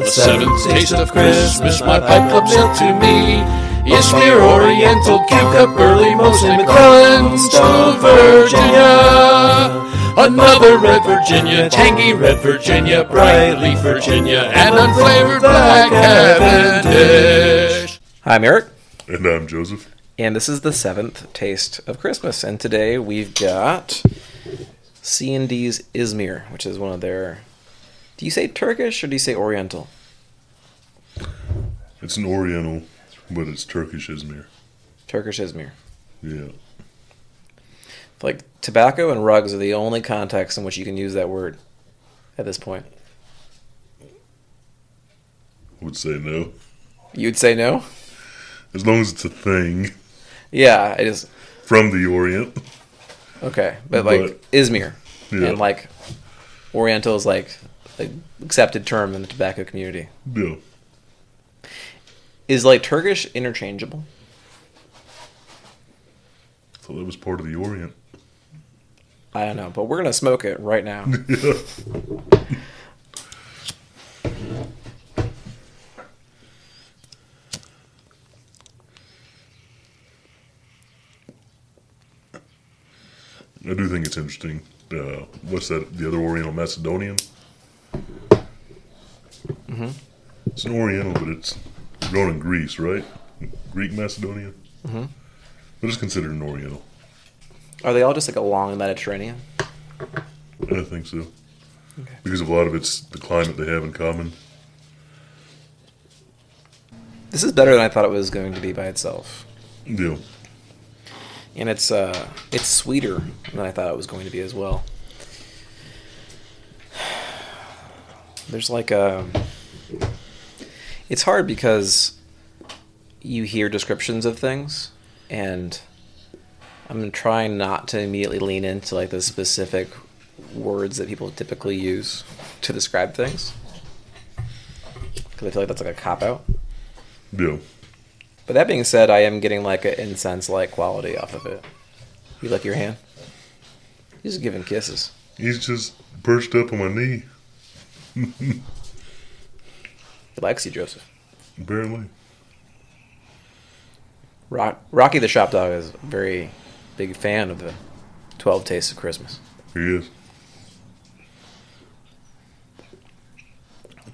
the seventh taste of Christmas, my pipe club sent to me. Izmir, Oriental, Q Cup, Early, Mosin, McClelland, to Virginia. Another red Virginia, tangy red Virginia, bright leaf Virginia, and unflavored black Cavendish. Hi, I'm Eric, And I'm Joseph. and this is the seventh taste of Christmas. And today we've got C and D's Izmir, which is one of their. Do you say Turkish or do you say Oriental? It's an Oriental, but it's Turkish Izmir. Turkish Izmir. Yeah. Like tobacco and rugs are the only context in which you can use that word at this point. Would say no. You'd say no? As long as it's a thing Yeah, it is. from the Orient. Okay, but like But- Izmir Yeah. and like Oriental is like accepted term in the tobacco community. Yeah. Is like Turkish interchangeable? So that was part of the Orient. I don't know, but we're gonna smoke it right now. Yeah. I do think it's interesting. Uh, what's that? The other Oriental Macedonian. Mm-hmm. It's an Oriental, but it's grown in Greece, right? Greek Macedonian. Mm-hmm. But it's considered an Oriental. Are they all just like along the Mediterranean? I think so. Because of a lot of it's the climate they have in common. This is better than I thought it was going to be by itself, Yeah. and it's uh, it's sweeter than I thought it was going to be as well. There's like a. It's hard because you hear descriptions of things, and I'm trying not to immediately lean into like the specific words that people typically use to describe things, because I feel like that's like a cop out. Yeah. But that being said, I am getting like an incense like quality off of it. You lick your hand? He's giving kisses. He's just perched up on my knee, He likes you, Joseph. apparently. Rock, Rocky the Shop Dog is a very big fan of the 12 Tastes of Christmas. He is.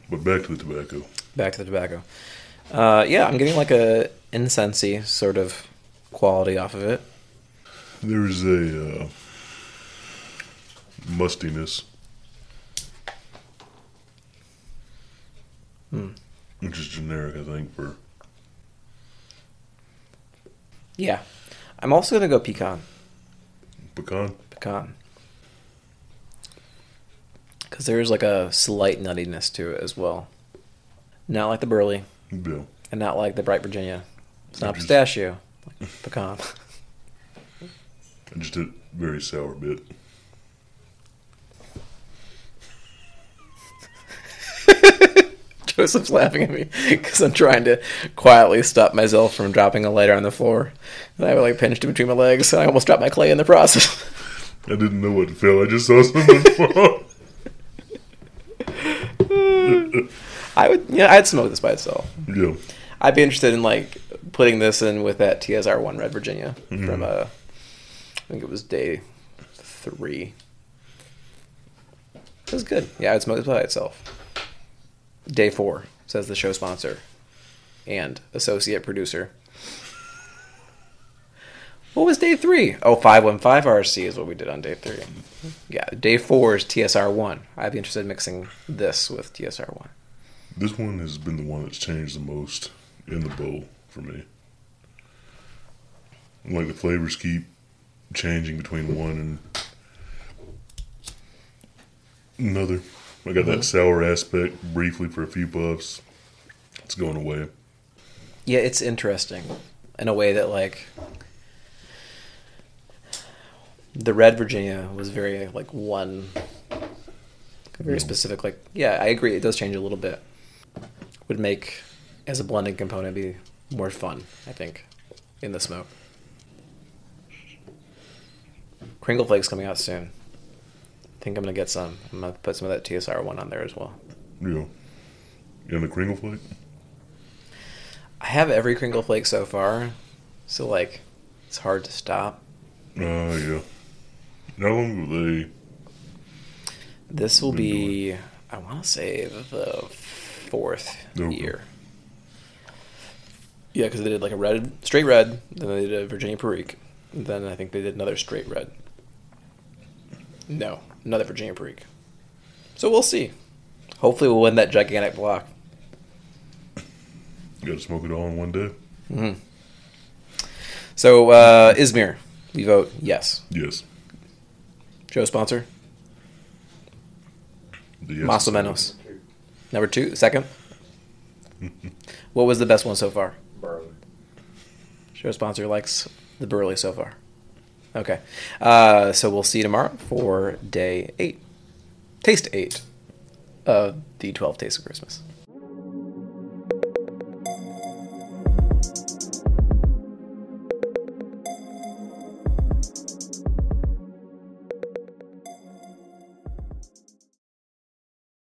But back to the tobacco. Back to the tobacco. Uh, yeah, I'm getting like a incensey sort of quality off of it. There's a uh, mustiness. Hmm. Which is generic, I think, for Yeah. I'm also going to go pecan. pecan. Pecan. Because there's like a slight nuttiness to it as well. Not like the burley. Yeah. and not like the bright Virginia. It's not Just- pistachio, like pecan. Just a very sour bit. Joseph's laughing at me because I'm trying to quietly stop myself from dropping a lighter on the floor. And I like pinched it between my legs, and I almost dropped my clay in the process. I didn't know what fell. I just saw something fall. I would, yeah, I'd smoke this by itself. yeah. I'd be interested in like putting this in with that TSR one Red Virginia from uh, I think it was day three. It was good. Yeah, I'd smoke this by itself. Day four says the show sponsor and associate producer. What was day three? Oh, 515 RC is what we did on day three. Yeah, day four is TSR1. I'd be interested in mixing this with TSR1. This one has been the one that's changed the most in the bowl for me. Like the flavors keep changing between one and another. I got that sour aspect briefly for a few puffs. It's going away. Yeah, it's interesting in a way that like the red Virginia was very like one very Mm. specific like yeah, I agree it does change a little bit. Would make as a blending component be more fun, I think, in the smoke. Kringle Flakes coming out soon. I think I'm gonna get some. I'm gonna put some of that TSR one on there as well. Yeah. And the Kringle Flake? I have every Kringle Flake so far, so like it's hard to stop. Uh, yeah. How long will they? This will be, I want to say, the fourth Okay. year. Yeah, because they did like a red, straight red, then they did a Virginia Perique, then I think they did another straight red. No, another Virginia Perique. So we'll see. Hopefully, we'll win that gigantic block. You got to smoke it all in one day? hmm So uh, Izmir, we vote yes. Yes. Show sponsor. The yes Mas o is- menos. Number two, second. what was the best one so far? Burley. Show sponsor likes the Burley so far. Okay. Uh, so we'll see you tomorrow for day eight. Taste eight of the 12 Tastes of Christmas.